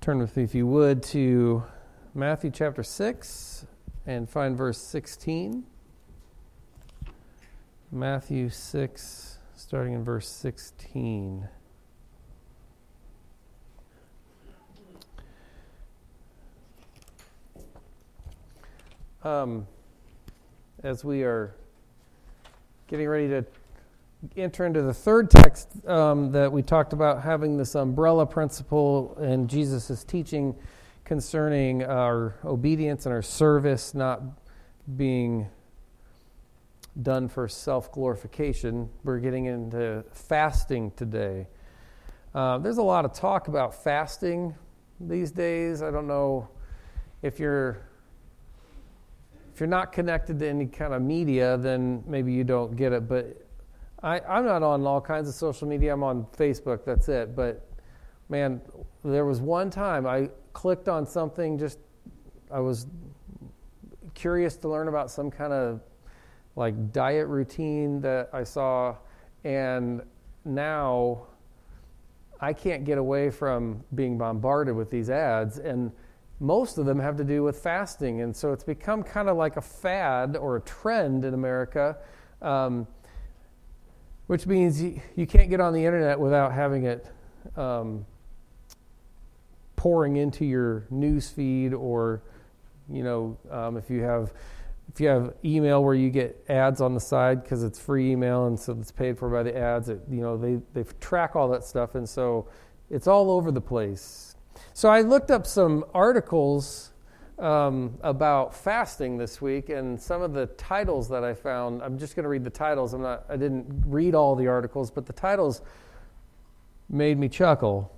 Turn with me, if you would, to Matthew chapter 6 and find verse 16. Matthew 6, starting in verse 16. Um, as we are getting ready to enter into the third text um, that we talked about having this umbrella principle and Jesus' teaching concerning our obedience and our service not being done for self glorification. We're getting into fasting today. Uh, there's a lot of talk about fasting these days. I don't know if you're if you're not connected to any kind of media, then maybe you don't get it. But I, I'm not on all kinds of social media. I'm on Facebook. That's it. But man, there was one time I clicked on something. Just I was curious to learn about some kind of like diet routine that I saw, and now I can't get away from being bombarded with these ads and most of them have to do with fasting. And so it's become kind of like a fad or a trend in America. Um, which means you, can't get on the internet without having it um, pouring into your news feed or you know um, if you have if you have email where you get ads on the side because it's free email and so it's paid for by the ads it, you know they, they track all that stuff and so it's all over the place. So i looked up some articles um, about fasting this week, and some of the titles that I found. I'm just going to read the titles. I'm not. I didn't read all the articles, but the titles made me chuckle.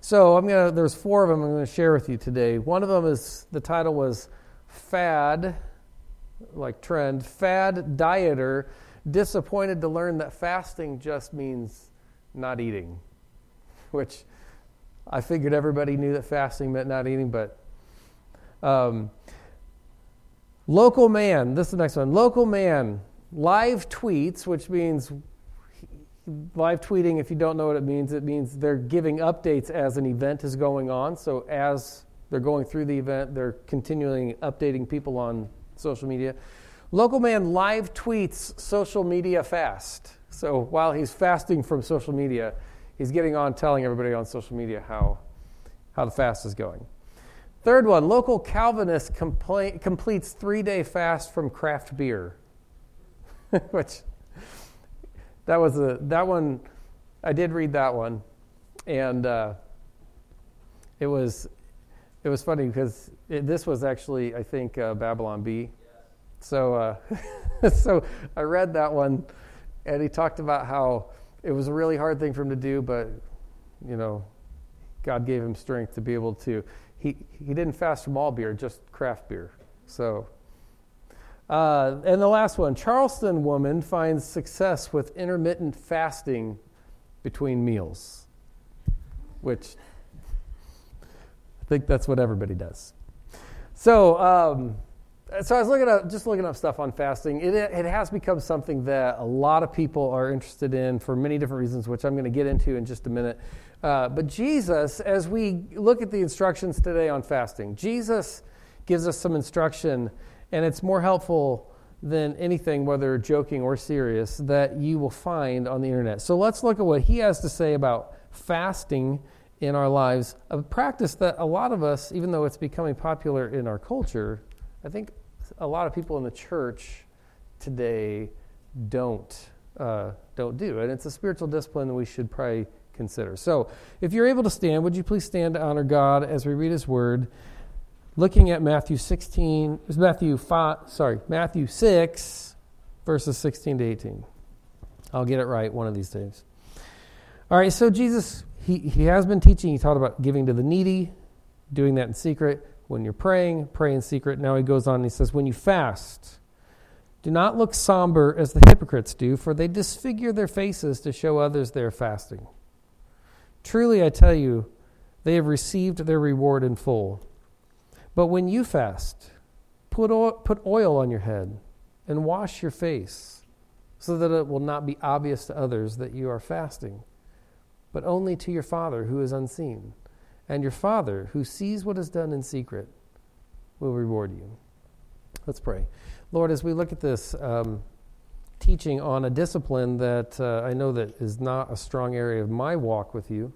So I'm gonna. There's four of them I'm going to share with you today. One of them is the title was "Fad," like trend. Fad dieter disappointed to learn that fasting just means not eating, which I figured everybody knew that fasting meant not eating, but um, local man, this is the next one. Local man live tweets, which means live tweeting, if you don't know what it means, it means they're giving updates as an event is going on. So as they're going through the event, they're continually updating people on social media. Local man live tweets social media fast. So while he's fasting from social media, he's getting on telling everybody on social media how, how the fast is going. Third one local Calvinist completes three day fast from craft beer. Which, that was a, that one, I did read that one. And uh, it was, it was funny because it, this was actually, I think, uh, Babylon Bee. So, uh, so I read that one, and he talked about how it was a really hard thing for him to do, but you know, God gave him strength to be able to he, he didn't fast from all beer, just craft beer. So, uh, and the last one Charleston woman finds success with intermittent fasting between meals, which I think that's what everybody does. So, um, so I was looking up, just looking up stuff on fasting. It, it has become something that a lot of people are interested in for many different reasons, which I'm going to get into in just a minute. Uh, but Jesus, as we look at the instructions today on fasting, Jesus gives us some instruction, and it's more helpful than anything, whether joking or serious, that you will find on the internet. So let's look at what he has to say about fasting in our lives, a practice that a lot of us, even though it's becoming popular in our culture, I think a lot of people in the church today don't uh, don't do, and it's a spiritual discipline that we should probably consider. So, if you're able to stand, would you please stand to honor God as we read His Word? Looking at Matthew 16, Matthew 5, sorry, Matthew 6, verses 16 to 18. I'll get it right one of these days. All right, so Jesus, he, he has been teaching. He taught about giving to the needy, doing that in secret. When you're praying, pray in secret. Now he goes on and he says, When you fast, do not look somber as the hypocrites do, for they disfigure their faces to show others they are fasting. Truly, I tell you, they have received their reward in full. But when you fast, put oil, put oil on your head and wash your face, so that it will not be obvious to others that you are fasting, but only to your Father who is unseen and your Father, who sees what is done in secret, will reward you. Let's pray. Lord, as we look at this um, teaching on a discipline that uh, I know that is not a strong area of my walk with you,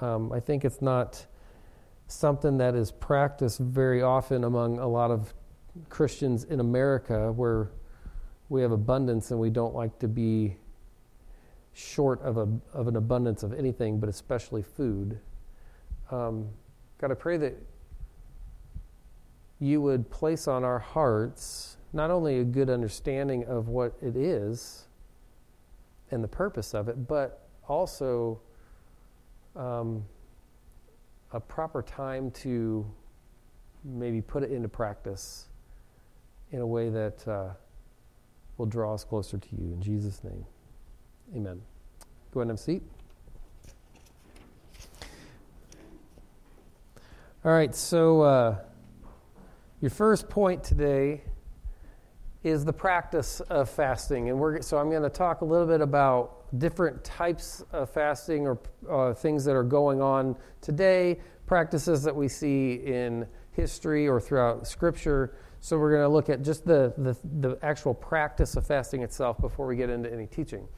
um, I think it's not something that is practiced very often among a lot of Christians in America where we have abundance and we don't like to be short of, a, of an abundance of anything, but especially food. Um, God, I pray that you would place on our hearts not only a good understanding of what it is and the purpose of it, but also um, a proper time to maybe put it into practice in a way that uh, will draw us closer to you. In Jesus' name, amen. Go ahead and have a seat. All right, so uh, your first point today is the practice of fasting, and we're so I'm going to talk a little bit about different types of fasting or uh, things that are going on today, practices that we see in history or throughout Scripture. So we're going to look at just the, the, the actual practice of fasting itself before we get into any teaching.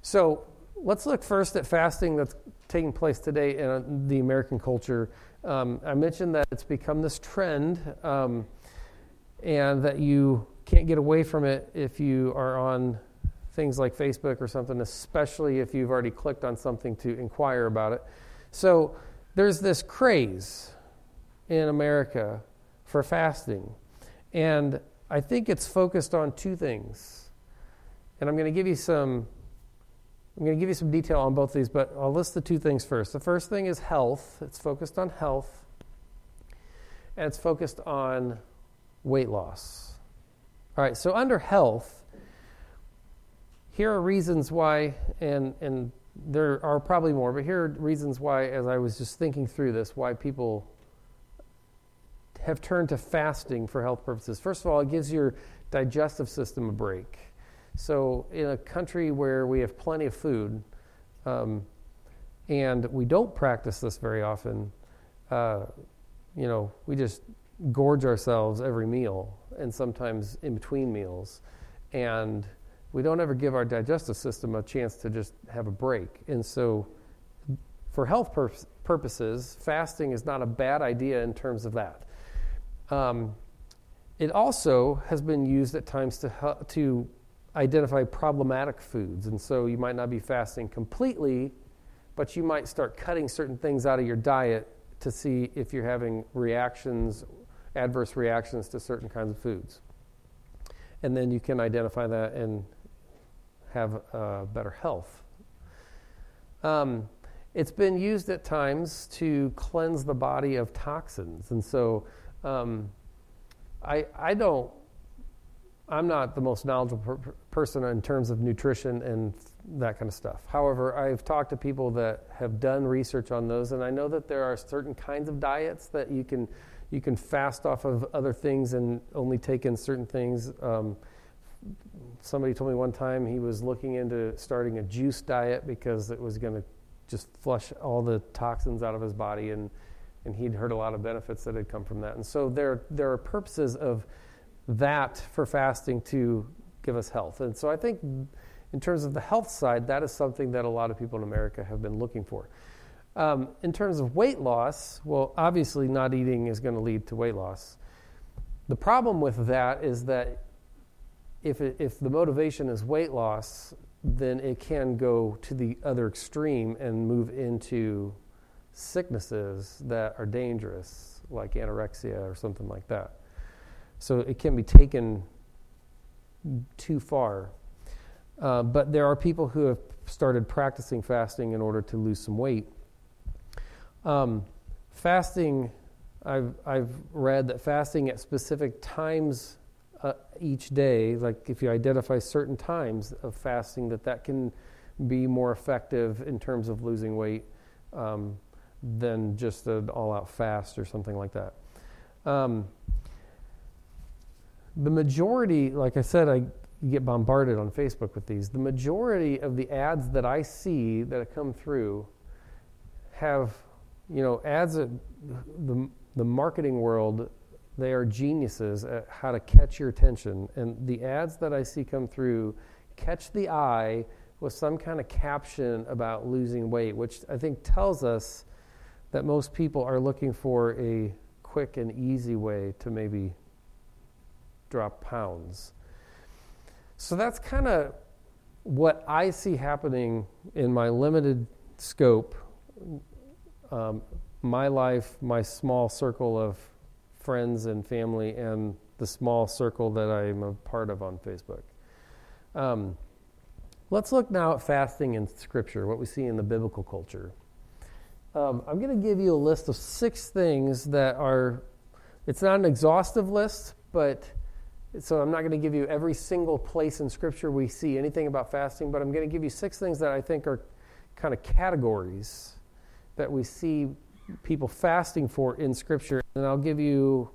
So let's look first at fasting that's taking place today in the American culture. Um, I mentioned that it's become this trend, um, and that you can't get away from it if you are on things like Facebook or something, especially if you've already clicked on something to inquire about it. So there's this craze in America for fasting. And I think it's focused on two things. And I'm going to give you some I'm going to give you some detail on both these, but I'll list the two things first. The first thing is health. It's focused on health. And it's focused on weight loss. All right, so under health, here are reasons why, and, and there are probably more, but here are reasons why, as I was just thinking through this, why people have turned to fasting for health purposes. First of all, it gives your digestive system a break. So, in a country where we have plenty of food, um, and we don't practice this very often, uh, you know, we just gorge ourselves every meal and sometimes in between meals. And we don't ever give our digestive system a chance to just have a break. And so, for health pur- purposes, fasting is not a bad idea in terms of that. Um, it also has been used at times to, to identify problematic foods. And so you might not be fasting completely, but you might start cutting certain things out of your diet to see if you're having reactions, adverse reactions to certain kinds of foods. And then you can identify that and have uh, better health. Um, it's been used at times to cleanse the body of toxins. And so um, I, I don't, I'm not the most knowledgeable per- person in terms of nutrition and that kind of stuff. However, I've talked to people that have done research on those, and I know that there are certain kinds of diets that you can you can fast off of other things and only take in certain things. Um, somebody told me one time he was looking into starting a juice diet because it was going to just flush all the toxins out of his body and and he'd heard a lot of benefits that had come from that. And so there there are purposes of that for fasting to give us health. And so i think in terms of the health side that is something that a lot of people in america have been looking for um, in terms of weight loss well obviously not eating is going to lead to weight loss the problem with that is that if, it, if the motivation is weight loss, then it can go to the other extreme and move into sicknesses that are dangerous, like anorexia or something like that. So it can be taken too far. Uh, but there are people who have started practicing fasting in order to lose some weight. Um, fasting, I've, I've read that fasting at specific times uh, each day, like if you identify certain times of fasting, that that can be more effective in terms of losing weight um, than just an all-out fast or something like that. Um, the majority, like I said, I get bombarded on Facebook with these. The majority of the ads that I see that come through have you know, ads, the, the marketing world, they are geniuses at how to catch your attention. And the ads that I see come through catch the eye with some kind of caption about losing weight, which I think tells us that most people are looking for a quick and easy way to maybe drop pounds. So that's kind of what I see happening in my limited scope, um, my life, my small circle of friends and family, and the small circle that I'm a part of on Facebook. Um, let's look now at fasting in Scripture, what we see in the biblical culture. Um, I'm going to give you a list of six things that are, it's not an exhaustive list, but so I'm not going to give you every single place in Scripture we see anything about fasting, but I'm going to give you six things that I think are kind of categories that we see people fasting for in Scripture. And I'll give you,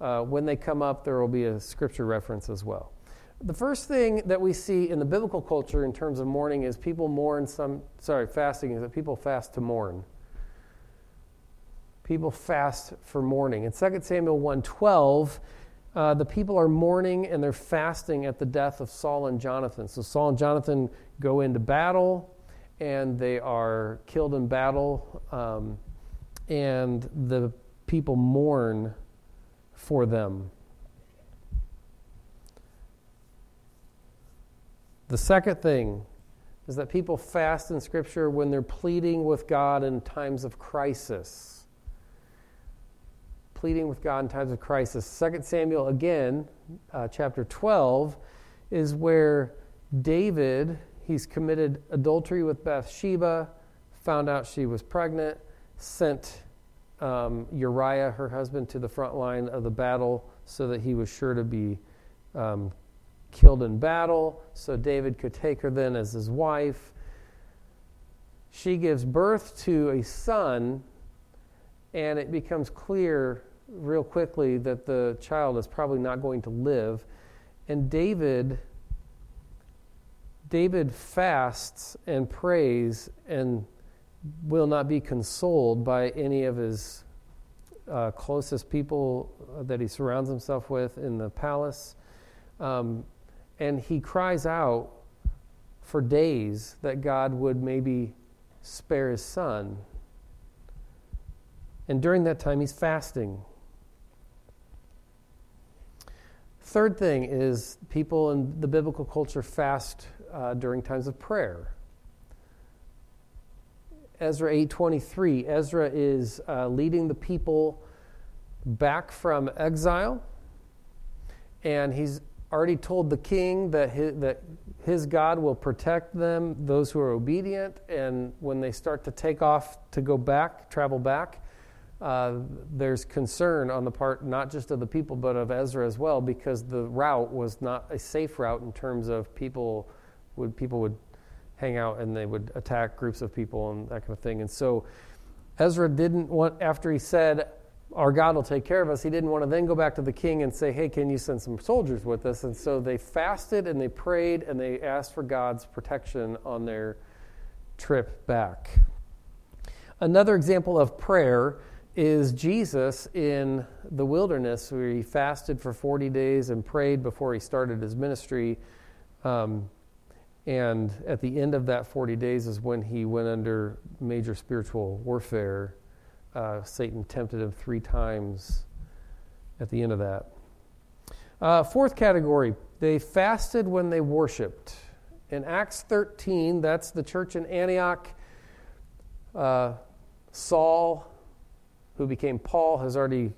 uh, when they come up, there will be a Scripture reference as well. The first thing that we see in the biblical culture in terms of mourning is people mourn some, sorry, fasting is that people fast to mourn. People fast for mourning. In 2 Samuel 112, uh, the people are mourning and they're fasting at the death of Saul and Jonathan. So Saul and Jonathan go into battle and they are killed in battle, um, and the people mourn for them. The second thing is that people fast in Scripture when they're pleading with God in times of crisis pleading with God in times of crisis. 2 Samuel, again, uh, chapter 12, is where David, he's committed adultery with Bathsheba, found out she was pregnant, sent um, Uriah, her husband, to the front line of the battle so that he was sure to be um, killed in battle, so David could take her then as his wife. She gives birth to a son, and it becomes clear real quickly that the child is probably not going to live. And David David fasts and prays and will not be consoled by any of his uh, closest people that he surrounds himself with in the palace. Um, and he cries out for days that God would maybe spare his son. And during that time, he's fasting. Third thing is people in the biblical culture fast uh, during times of prayer. Ezra 8:23. Ezra is uh, leading the people back from exile, and he's already told the king that his, that his God will protect them, those who are obedient, and when they start to take off to go back, travel back, uh, there's concern on the part not just of the people but of Ezra as well because the route was not a safe route in terms of people would people would hang out and they would attack groups of people and that kind of thing. And so Ezra didn't want after he said our God will take care of us he didn't want to then go back to the king and say hey can you send some soldiers with us? And so they fasted and they prayed and they asked for God's protection on their trip back. Another example of prayer is Jesus in the wilderness where he fasted for 40 days and prayed before he started his ministry. Um, and at the end of that 40 days is when he went under major spiritual warfare. Uh, Satan tempted him three times at the end of that. Uh, fourth category, they fasted when they worshiped. In Acts 13, that's the church in Antioch. Uh, Saul who became Paul, has already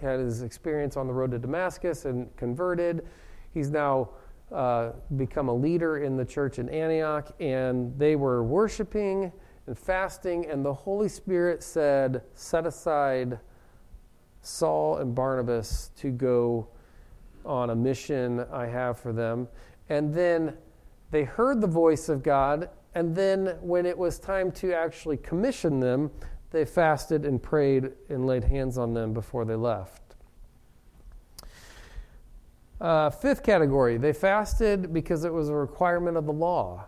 had his experience on the road to Damascus and converted. He's now uh, become a leader in the church in Antioch, and they were worshiping and fasting, and the Holy Spirit said, Set aside Saul and Barnabas to go on a mission I have for them. And then they heard the voice of God, and then when it was time to actually commission them, they fasted and prayed and laid hands on them before they left. Uh, fifth category, they fasted because it was a requirement of the law.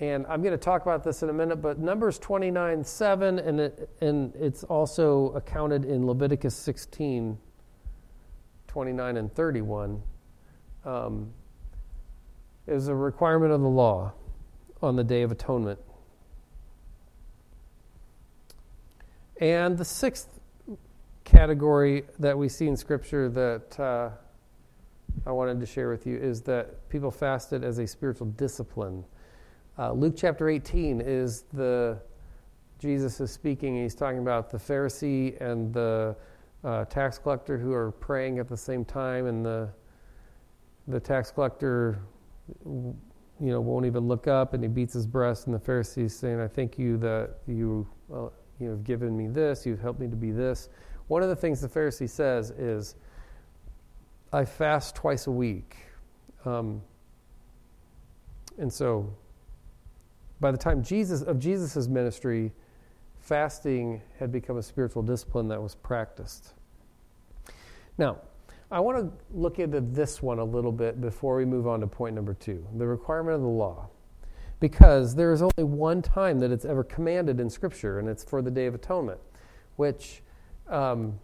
And I'm going to talk about this in a minute, but Numbers 29 7, and, it, and it's also accounted in Leviticus 16 29 and 31, um, is a requirement of the law on the Day of Atonement. And the sixth category that we see in Scripture that uh, I wanted to share with you is that people fasted as a spiritual discipline. Uh, Luke chapter 18 is the Jesus is speaking. He's talking about the Pharisee and the uh, tax collector who are praying at the same time, and the the tax collector, you know, won't even look up, and he beats his breast. And the Pharisee is saying, "I thank you that you uh, you have given me this. You've helped me to be this." One of the things the Pharisee says is, "I fast twice a week," um, and so by the time Jesus of Jesus' ministry, fasting had become a spiritual discipline that was practiced. Now, I want to look into this one a little bit before we move on to point number two the requirement of the law. Because there is only one time that it's ever commanded in Scripture, and it's for the Day of Atonement, which, um,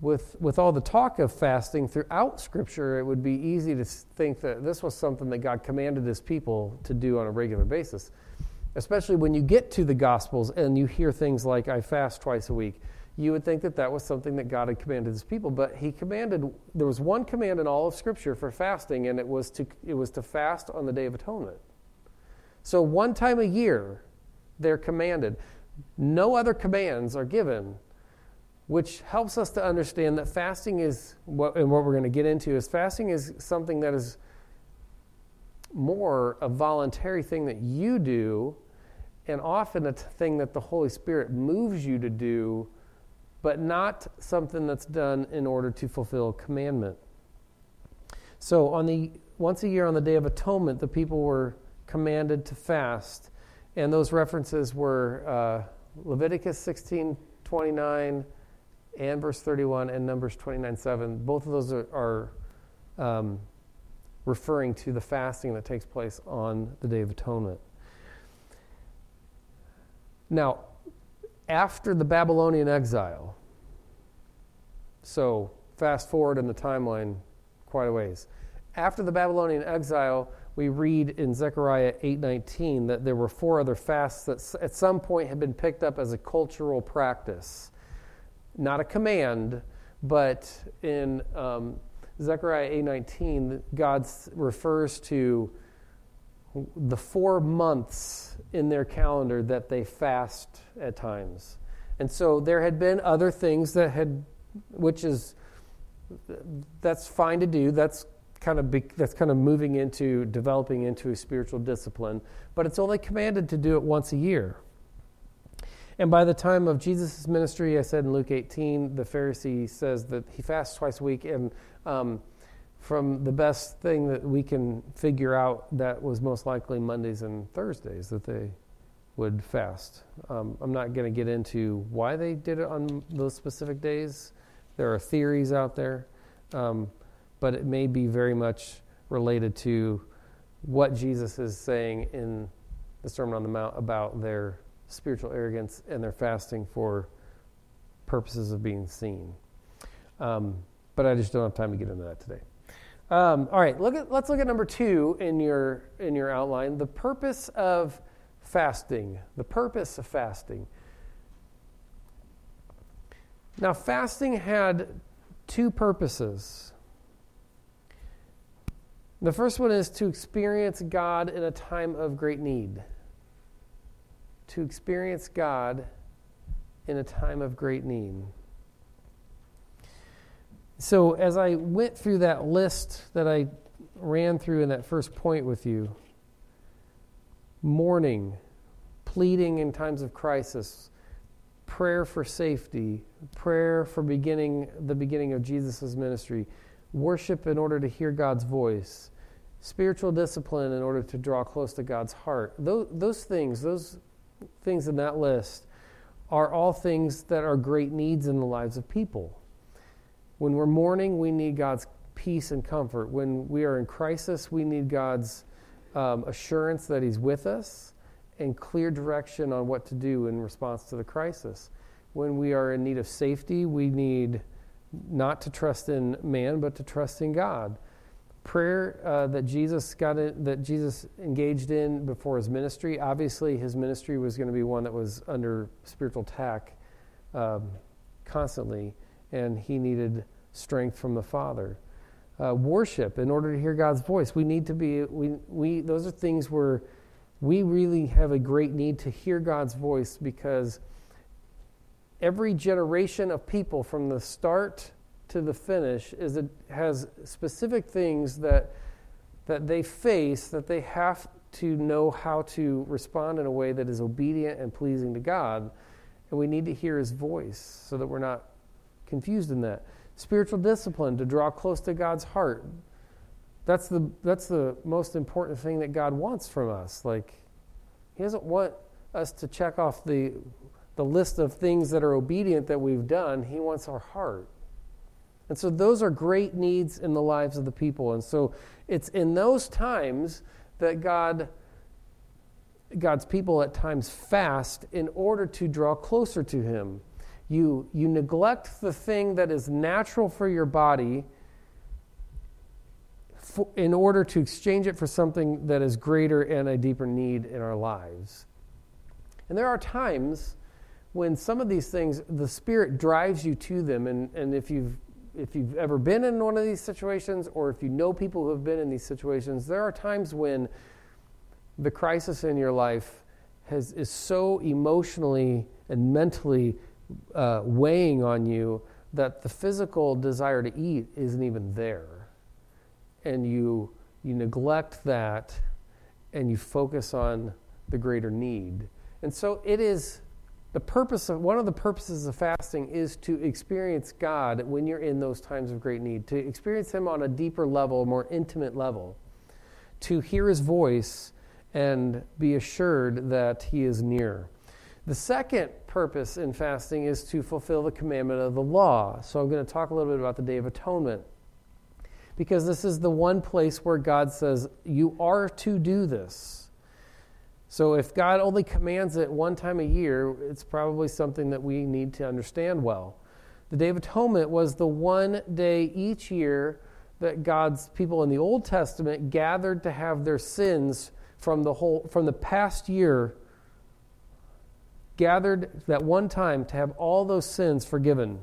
with, with all the talk of fasting throughout Scripture, it would be easy to think that this was something that God commanded His people to do on a regular basis. Especially when you get to the Gospels and you hear things like, I fast twice a week you would think that that was something that God had commanded his people. But he commanded, there was one command in all of Scripture for fasting, and it was to, it was to fast on the Day of Atonement. So one time a year, they're commanded. No other commands are given, which helps us to understand that fasting is, what, and what we're going to get into is fasting is something that is more a voluntary thing that you do, and often a thing that the Holy Spirit moves you to do but not something that's done in order to fulfill a commandment. So on the once a year on the day of atonement, the people were commanded to fast, and those references were uh, Leviticus 16, 29, and verse 31, and Numbers 29, 7. Both of those are, are um, referring to the fasting that takes place on the Day of Atonement. Now, after the Babylonian exile. So, fast forward in the timeline quite a ways. After the Babylonian exile, we read in Zechariah 8:19 that there were four other fasts that at some point had been picked up as a cultural practice, not a command, but in um, Zechariah 8:19, God refers to the four months in their calendar that they fast at times. And so there had been other things that had, which is, that's fine to do. That's kind of be, that's kind of moving into developing into a spiritual discipline, but it's only commanded to do it once a year. And by the time of Jesus' ministry, I said in Luke 18, the Pharisee says that he fasts twice a week, and um, from the best thing that we can figure out, that was most likely Mondays and Thursdays that they would fast. Um, I'm not going to get into why they did it on those specific days. There are theories out there, um, but it may be very much related to what Jesus is saying in the Sermon on the Mount about their spiritual arrogance and their fasting for purposes of being seen. Um, but I just don't have time to get into that today. Um, all right, look at, let's look at number two in your, in your outline the purpose of fasting. The purpose of fasting. Now, fasting had two purposes. The first one is to experience God in a time of great need. To experience God in a time of great need. So, as I went through that list that I ran through in that first point with you mourning, pleading in times of crisis, prayer for safety, prayer for beginning the beginning of Jesus' ministry, worship in order to hear God's voice, spiritual discipline in order to draw close to God's heart. Those, those things, those things in that list are all things that are great needs in the lives of people. When we're mourning, we need God's peace and comfort. When we are in crisis, we need God's um, assurance that He's with us and clear direction on what to do in response to the crisis. When we are in need of safety, we need not to trust in man, but to trust in God. Prayer uh, that Jesus got in, that Jesus engaged in before his ministry. Obviously, his ministry was going to be one that was under spiritual attack um, constantly, and he needed strength from the Father. Uh, worship in order to hear God's voice. We need to be we we those are things where we really have a great need to hear God's voice because every generation of people from the start to the finish is it has specific things that that they face that they have to know how to respond in a way that is obedient and pleasing to God and we need to hear his voice so that we're not confused in that spiritual discipline to draw close to God's heart that's the that's the most important thing that God wants from us like he doesn't want us to check off the the list of things that are obedient that we've done. He wants our heart. And so those are great needs in the lives of the people. And so it's in those times that God God's people at times fast in order to draw closer to him. You you neglect the thing that is natural for your body for, in order to exchange it for something that is greater and a deeper need in our lives. And there are times when some of these things, the Spirit drives you to them. And, and if, you've, if you've ever been in one of these situations, or if you know people who have been in these situations, there are times when the crisis in your life has, is so emotionally and mentally uh, weighing on you that the physical desire to eat isn't even there. And you, you neglect that and you focus on the greater need. And so it is the purpose of one of the purposes of fasting is to experience God when you're in those times of great need, to experience Him on a deeper level, more intimate level, to hear His voice and be assured that He is near. The second purpose in fasting is to fulfill the commandment of the law. So I'm going to talk a little bit about the Day of Atonement. Because this is the one place where God says, You are to do this. So if God only commands it one time a year, it's probably something that we need to understand well. The Day of Atonement was the one day each year that God's people in the Old Testament gathered to have their sins from the whole from the past year gathered that one time to have all those sins forgiven.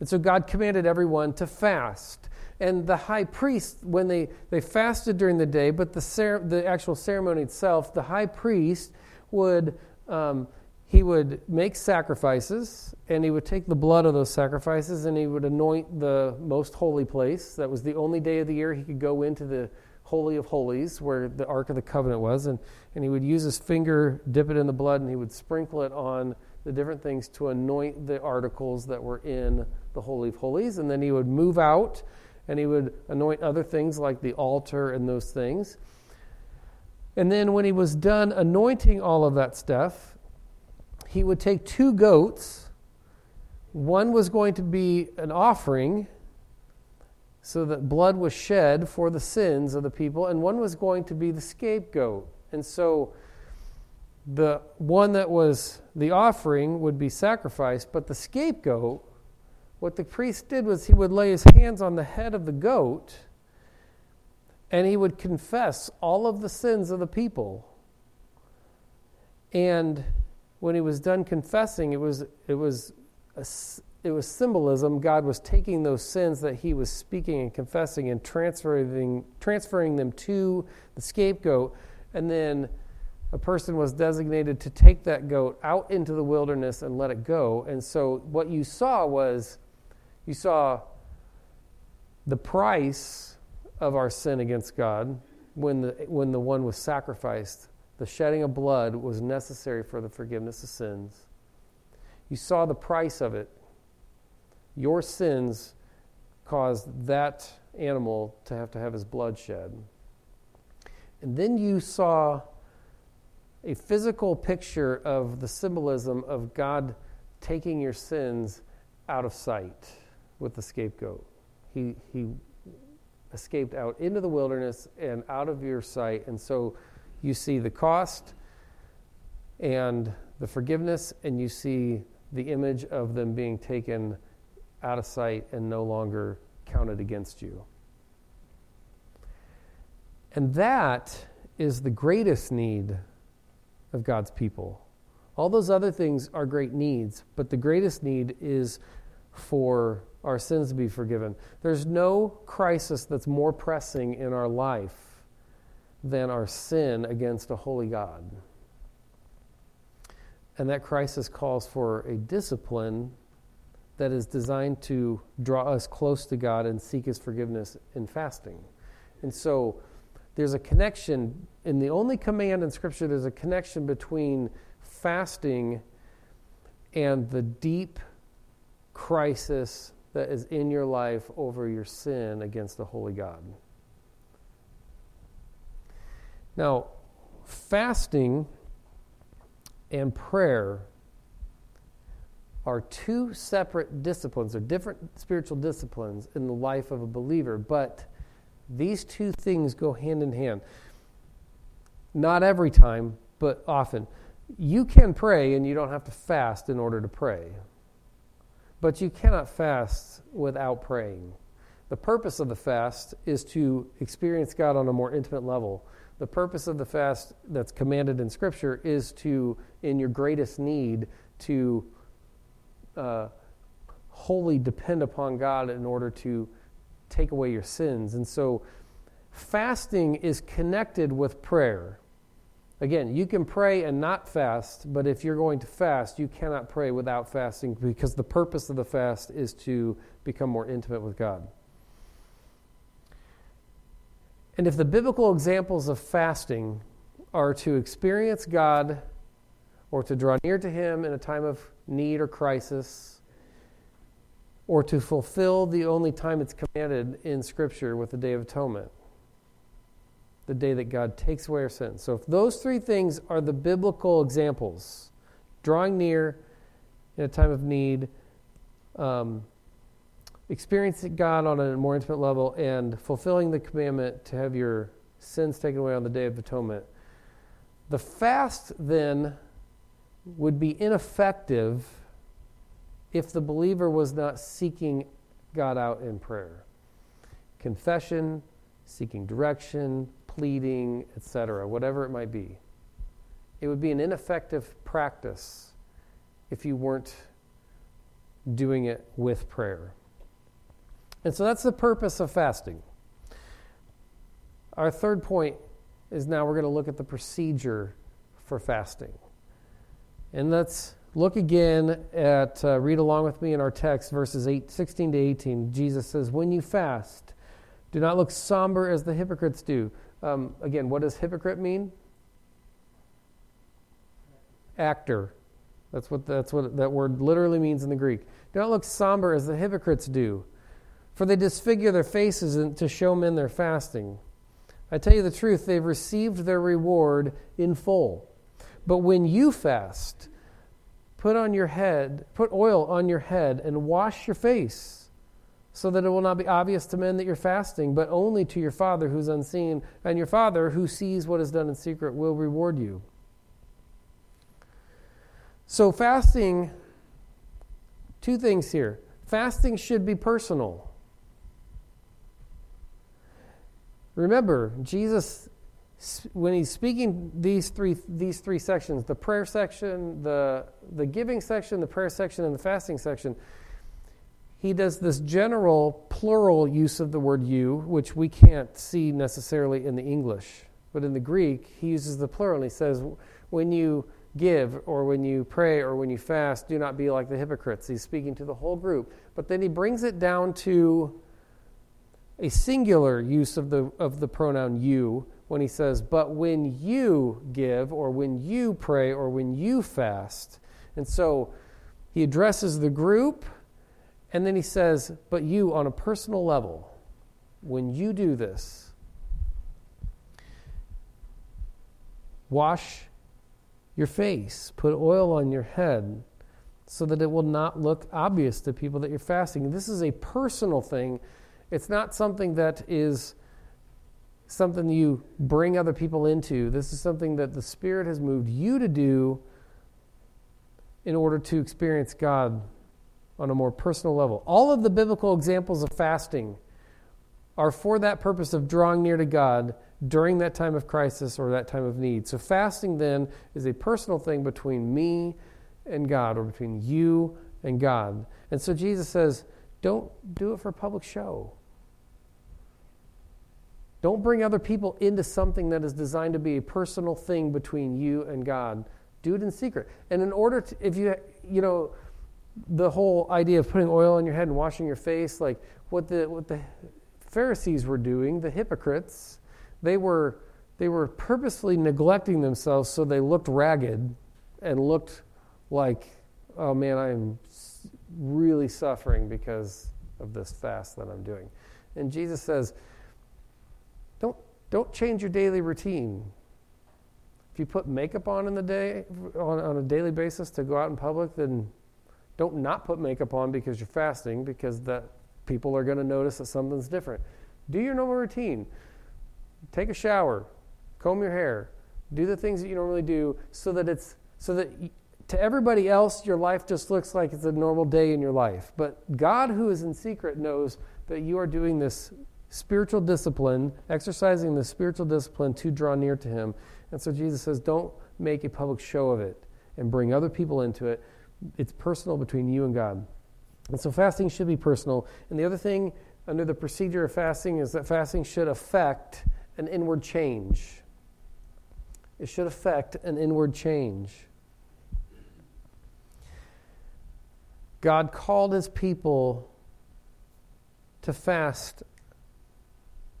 And so God commanded everyone to fast and the high priest, when they, they fasted during the day, but the, cer- the actual ceremony itself, the high priest would, um, he would make sacrifices, and he would take the blood of those sacrifices, and he would anoint the most holy place. That was the only day of the year he could go into the Holy of Holies, where the Ark of the Covenant was, and, and he would use his finger, dip it in the blood, and he would sprinkle it on the different things to anoint the articles that were in the Holy of Holies. And then he would move out and he would anoint other things like the altar and those things. And then when he was done anointing all of that stuff, he would take two goats. One was going to be an offering so that blood was shed for the sins of the people, and one was going to be the scapegoat. And so the one that was the offering would be sacrificed, but the scapegoat what the priest did was he would lay his hands on the head of the goat and he would confess all of the sins of the people. And when he was done confessing, it was, it was, a, it was symbolism. God was taking those sins that he was speaking and confessing and transferring, transferring them to the scapegoat. And then a person was designated to take that goat out into the wilderness and let it go. And so what you saw was you saw the price of our sin against God when the, when the one was sacrificed. The shedding of blood was necessary for the forgiveness of sins. You saw the price of it. Your sins caused that animal to have to have his blood shed. And then you saw a physical picture of the symbolism of God taking your sins out of sight with the scapegoat. He, he escaped out into the wilderness and out of your sight. And so you see the cost and the forgiveness, and you see the image of them being taken out of sight and no longer counted against you. And that is the greatest need of God's people. All those other things are great needs, but the greatest need is for our sins be forgiven. There's no crisis that's more pressing in our life than our sin against a holy God. And that crisis calls for a discipline that is designed to draw us close to God and seek His forgiveness in fasting. And so there's a connection, in the only command in Scripture, there's a connection between fasting and the deep crisis that is in your life over your sin against the holy God. Now, fasting and prayer are two separate disciplines, or different spiritual disciplines in the life of a believer, but these two things go hand in hand. Not every time, but often. You can pray and you don't have to fast in order to pray. But you cannot fast without praying. The purpose of the fast is to experience God on a more intimate level. The purpose of the fast that's commanded in Scripture is to, in your greatest need, to uh, wholly depend upon God in order to take away your sins. And so, fasting is connected with prayer. Again, you can pray and not fast, but if you're going to fast, you cannot pray without fasting because the purpose of the fast is to become more intimate with God. And if the biblical examples of fasting are to experience God or to draw near to Him in a time of need or crisis, or to fulfill the only time it's commanded in Scripture with the Day of Atonement, the day that God takes away our sins. So, if those three things are the biblical examples, drawing near in a time of need, um, experiencing God on a more intimate level, and fulfilling the commandment to have your sins taken away on the Day of Atonement, the fast then would be ineffective if the believer was not seeking God out in prayer. Confession, seeking direction, pleading, etc., whatever it might be. It would be an ineffective practice if you weren't doing it with prayer. And so that's the purpose of fasting. Our third point is now we're going to look at the procedure for fasting. And let's look again at, uh, read along with me in our text, verses 8, 16 to 18. Jesus says, When you fast, do not look somber as the hypocrites do. Um, again, what does hypocrite mean? Actor. That's what, that's what that word literally means in the Greek. Do not look somber as the hypocrites do, for they disfigure their faces to show men their fasting. I tell you the truth, they've received their reward in full. But when you fast, put on your head, put oil on your head and wash your face, so that it will not be obvious to men that you're fasting, but only to your Father who's unseen, and your Father who sees what is done in secret will reward you. So, fasting, two things here. Fasting should be personal. Remember, Jesus when he's speaking these three these three sections the prayer section the the giving section the prayer section and the fasting section he does this general plural use of the word you which we can't see necessarily in the english but in the greek he uses the plural. And he says when you give or when you pray or when you fast do not be like the hypocrites. He's speaking to the whole group. But then he brings it down to a singular use of the of the pronoun you when he says, But when you give, or when you pray, or when you fast. And so he addresses the group, and then he says, But you on a personal level, when you do this, wash your face, put oil on your head, so that it will not look obvious to people that you're fasting. This is a personal thing It's not something that is something you bring other people into. This is something that the Spirit has moved you to do in order to experience God on a more personal level. All of the biblical examples of fasting are for that purpose of drawing near to God during that time of crisis or that time of need. So, fasting then is a personal thing between me and God, or between you and God. And so, Jesus says, don't do it for public show. Don't bring other people into something that is designed to be a personal thing between you and God. Do it in secret. And in order to, if you, you know, the whole idea of putting oil on your head and washing your face, like what the, what the Pharisees were doing, the hypocrites, they were, they were purposely neglecting themselves so they looked ragged and looked like, oh man, I'm really suffering because of this fast that I'm doing. And Jesus says, don't, don't change your daily routine. If you put makeup on in the day, on, on a daily basis to go out in public, then don't not put makeup on because you're fasting, because that people are going to notice that something's different. Do your normal routine. Take a shower, comb your hair, do the things that you normally do so that it's so that to everybody else your life just looks like it's a normal day in your life. But God who is in secret knows that you are doing this spiritual discipline, exercising the spiritual discipline to draw near to him. And so Jesus says, don't make a public show of it and bring other people into it. It's personal between you and God. And so fasting should be personal. And the other thing under the procedure of fasting is that fasting should affect an inward change. It should affect an inward change. God called his people to fast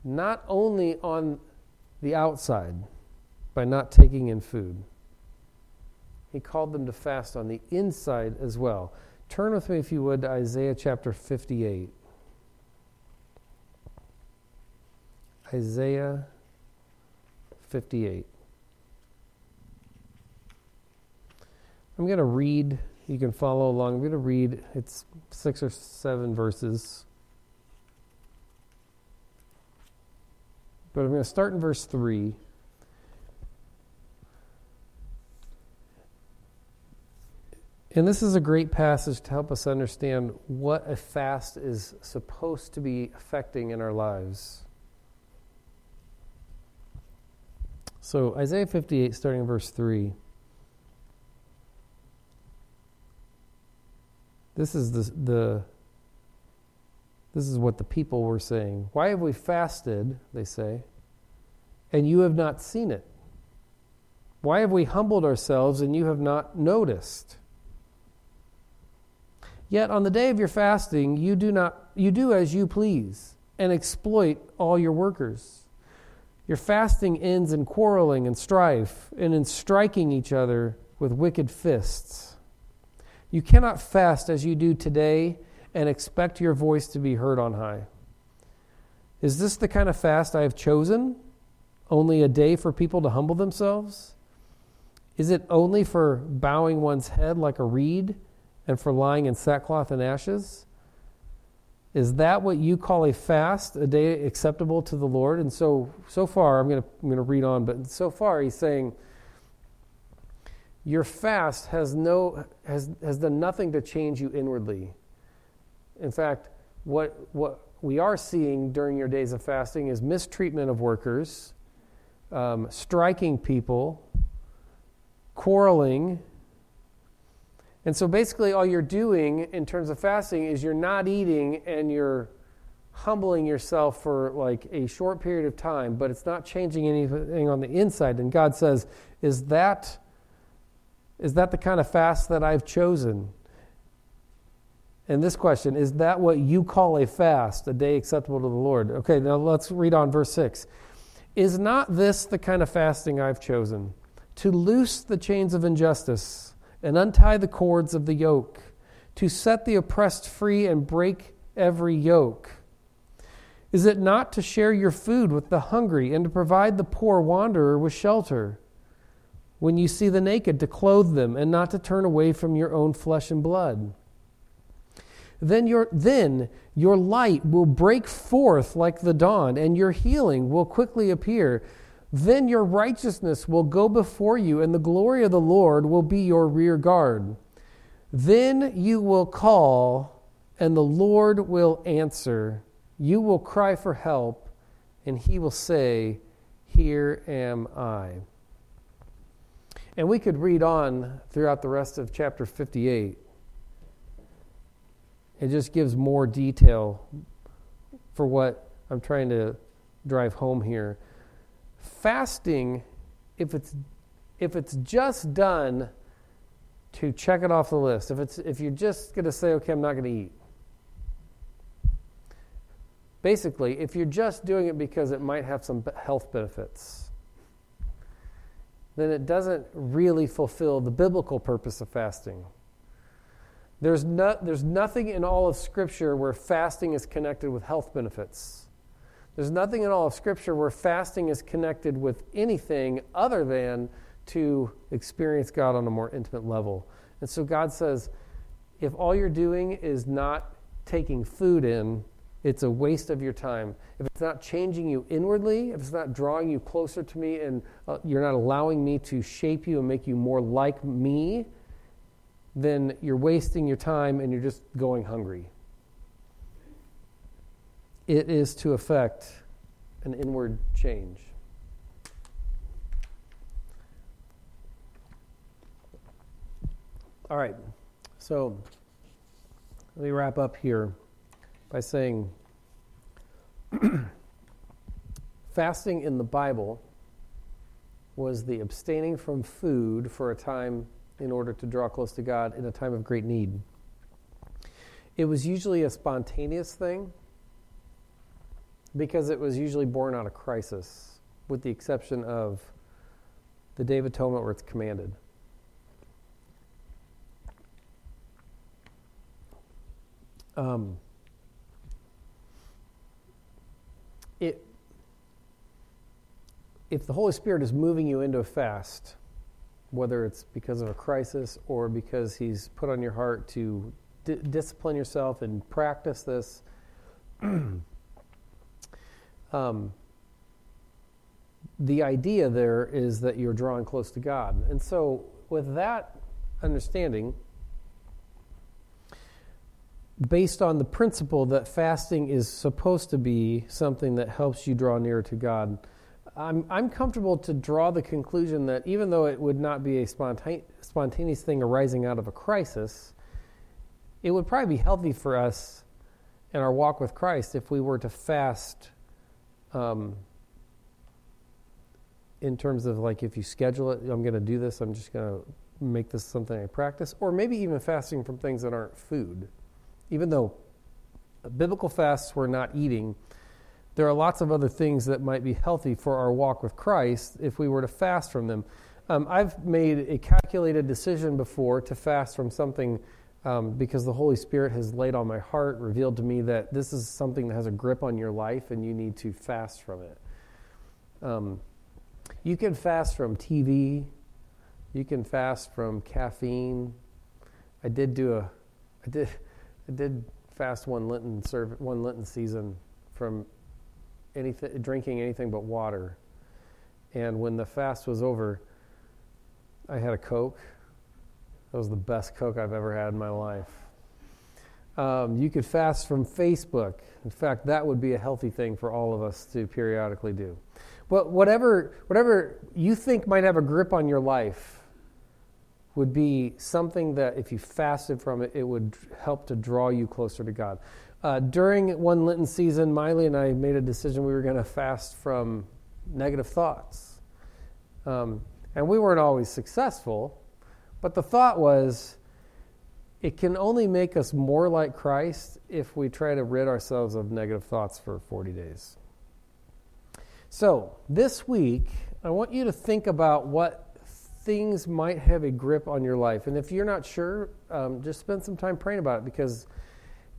not only on the outside by not taking in food, he called them to fast on the inside as well. Turn with me, if you would, to Isaiah chapter 58. Isaiah 58. I'm going to read, you can follow along. I'm going to read, it's six or seven verses. But I'm going to start in verse 3. And this is a great passage to help us understand what a fast is supposed to be affecting in our lives. So, Isaiah 58, starting in verse 3. This is the, the this is what the people were saying. Why have we fasted, they say, and you have not seen it? Why have we humbled ourselves and you have not noticed? Yet on the day of your fasting, you do not you do as you please and exploit all your workers. Your fasting ends in quarreling and strife and in striking each other with wicked fists. You cannot fast as you do today and expect your voice to be heard on high. Is this the kind of fast I have chosen? Only a day for people to humble themselves? Is it only for bowing one's head like a reed and for lying in sackcloth and ashes? Is that what you call a fast, a day acceptable to the Lord? And so, so far, I'm going to, I'm to read on, but so far he's saying, your fast has, no, has, has done nothing to change you inwardly. In fact, what, what we are seeing during your days of fasting is mistreatment of workers, um, striking people, quarreling. And so basically, all you're doing in terms of fasting is you're not eating and you're humbling yourself for like a short period of time, but it's not changing anything on the inside. And God says, Is that, is that the kind of fast that I've chosen? And this question is that what you call a fast, a day acceptable to the Lord? Okay, now let's read on verse 6. Is not this the kind of fasting I've chosen? To loose the chains of injustice and untie the cords of the yoke, to set the oppressed free and break every yoke? Is it not to share your food with the hungry and to provide the poor wanderer with shelter? When you see the naked, to clothe them and not to turn away from your own flesh and blood? then your, then your light will break forth like the dawn, and your healing will quickly appear. Then your righteousness will go before you, and the glory of the Lord will be your rear guard. Then you will call, and the Lord will answer. You will cry for help, and he will say, Here am I. And we could read on throughout the rest of chapter 58. It just gives more detail for what I'm trying to drive home here. Fasting, if it's if it's just done to check it off the list, if it's if you're just going to say, okay, I'm not going to eat. Basically, if you're just doing it because it might have some health benefits, then it doesn't really fulfill the biblical purpose of fasting. There's, no, there's nothing in all of Scripture where fasting is connected with health benefits. There's nothing in all of Scripture where fasting is connected with anything other than to experience God on a more intimate level. And so God says, if all you're doing is not taking food in, it's a waste of your time. If it's not changing you inwardly, if it's not drawing you closer to me, and uh, you're not allowing me to shape you and make you more like me, then you're wasting your time and you're just going hungry. It is to affect an inward change. All right, so let me wrap up here by saying fasting in the Bible was the abstaining from food for a time in order to draw close to God in a time of great need. It was usually a spontaneous thing because it was usually born out of crisis, with the exception of the Day of Atonement where it's commanded. Um, it, if the Holy Spirit is moving you into a fast, whether it's because of a crisis or because He's put on your heart to d- discipline yourself and practice this, um, the idea there is that you're drawing close to God. And so, with that understanding, based on the principle that fasting is supposed to be something that helps you draw nearer to God, I'm, I'm comfortable to draw the conclusion that even though it would not be a spontane- spontaneous thing arising out of a crisis, it would probably be healthy for us in our walk with Christ if we were to fast um, in terms of like if you schedule it, I'm going to do this, I'm just going to make this something I practice, or maybe even fasting from things that aren't food even though biblical fasts were not eating, there are lots of other things that might be healthy for our walk with Christ if we were to fast from them. Um, I've made a calculated decision before to fast from something um, because the Holy Spirit has laid on my heart, revealed to me that this is something that has a grip on your life and you need to fast from it. Um, you can fast from TV, you can fast from caffeine. I did do a, I did. I did fast one Lenten serve, one Lenten season from anything, drinking anything but water. And when the fast was over, I had a Coke. That was the best Coke I've ever had in my life. Um, you could fast from Facebook. In fact, that would be a healthy thing for all of us to periodically do. But whatever, whatever you think might have a grip on your life, would be something that if you fasted from it, it would help to draw you closer to God. Uh, during one Lenten season, Miley and I made a decision we were going to fast from negative thoughts. Um, and we weren't always successful, but the thought was it can only make us more like Christ if we try to rid ourselves of negative thoughts for 40 days. So, this week, I want you to think about what things might have a grip on your life. And if you're not sure, um, just spend some time praying about it because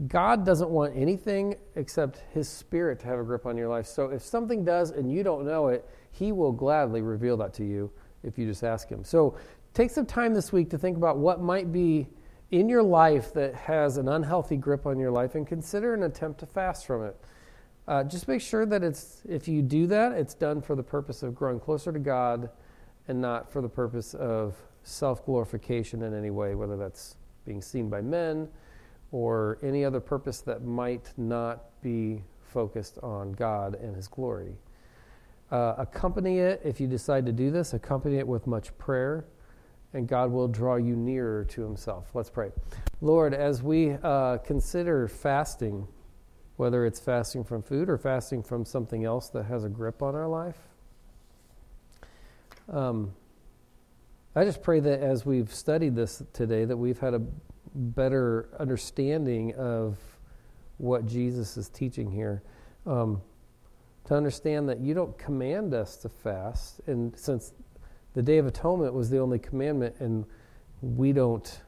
God doesn't want anything except His Spirit to have a grip on your life. So if something does and you don't know it, He will gladly reveal that to you if you just ask Him. So take some time this week to think about what might be in your life that has an unhealthy grip on your life and consider an attempt to fast from it. Uh, just make sure that it's, if you do that, it's done for the purpose of growing closer to God and not for the purpose of self glorification in any way, whether that's being seen by men or any other purpose that might not be focused on God and His glory. Uh, accompany it, if you decide to do this, accompany it with much prayer, and God will draw you nearer to Himself. Let's pray. Lord, as we uh, consider fasting, whether it's fasting from food or fasting from something else that has a grip on our life, um, I just pray that as we've studied this today, that we've had a better understanding of what Jesus is teaching here. Um, to understand that you don't command us to fast, and since the Day of Atonement was the only commandment, and we don't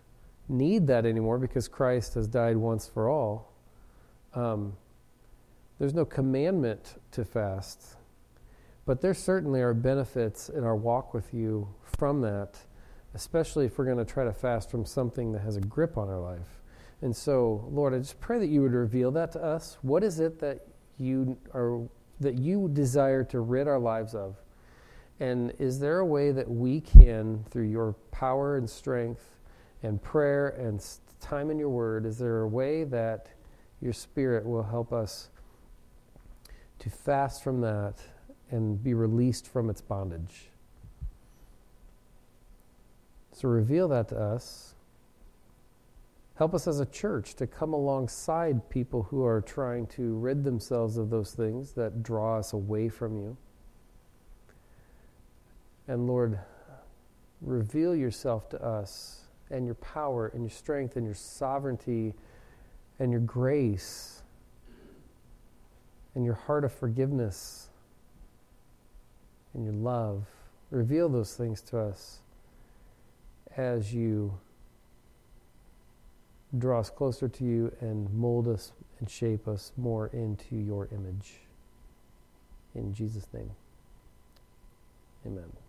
need that anymore because Christ has died once for all, um, there's no commandment to fast. But there certainly are benefits in our walk with you from that, especially if we're going to try to fast from something that has a grip on our life. And so, Lord, I just pray that you would reveal that to us. What is it that you are that you desire to rid our lives of? And is there a way that we can, through your power and strength and prayer and time in your word, is there a way that your spirit will help us to fast from that and be released from its bondage? So reveal that to us. Help us as a church to come alongside people who are trying to rid themselves of those things that draw us away from you. And Lord, reveal yourself to us and your power and your strength and your sovereignty and your grace and your heart of forgiveness and your love. Reveal those things to us as you draw us closer to you and mold us and shape us more into your image. In Jesus' name, amen.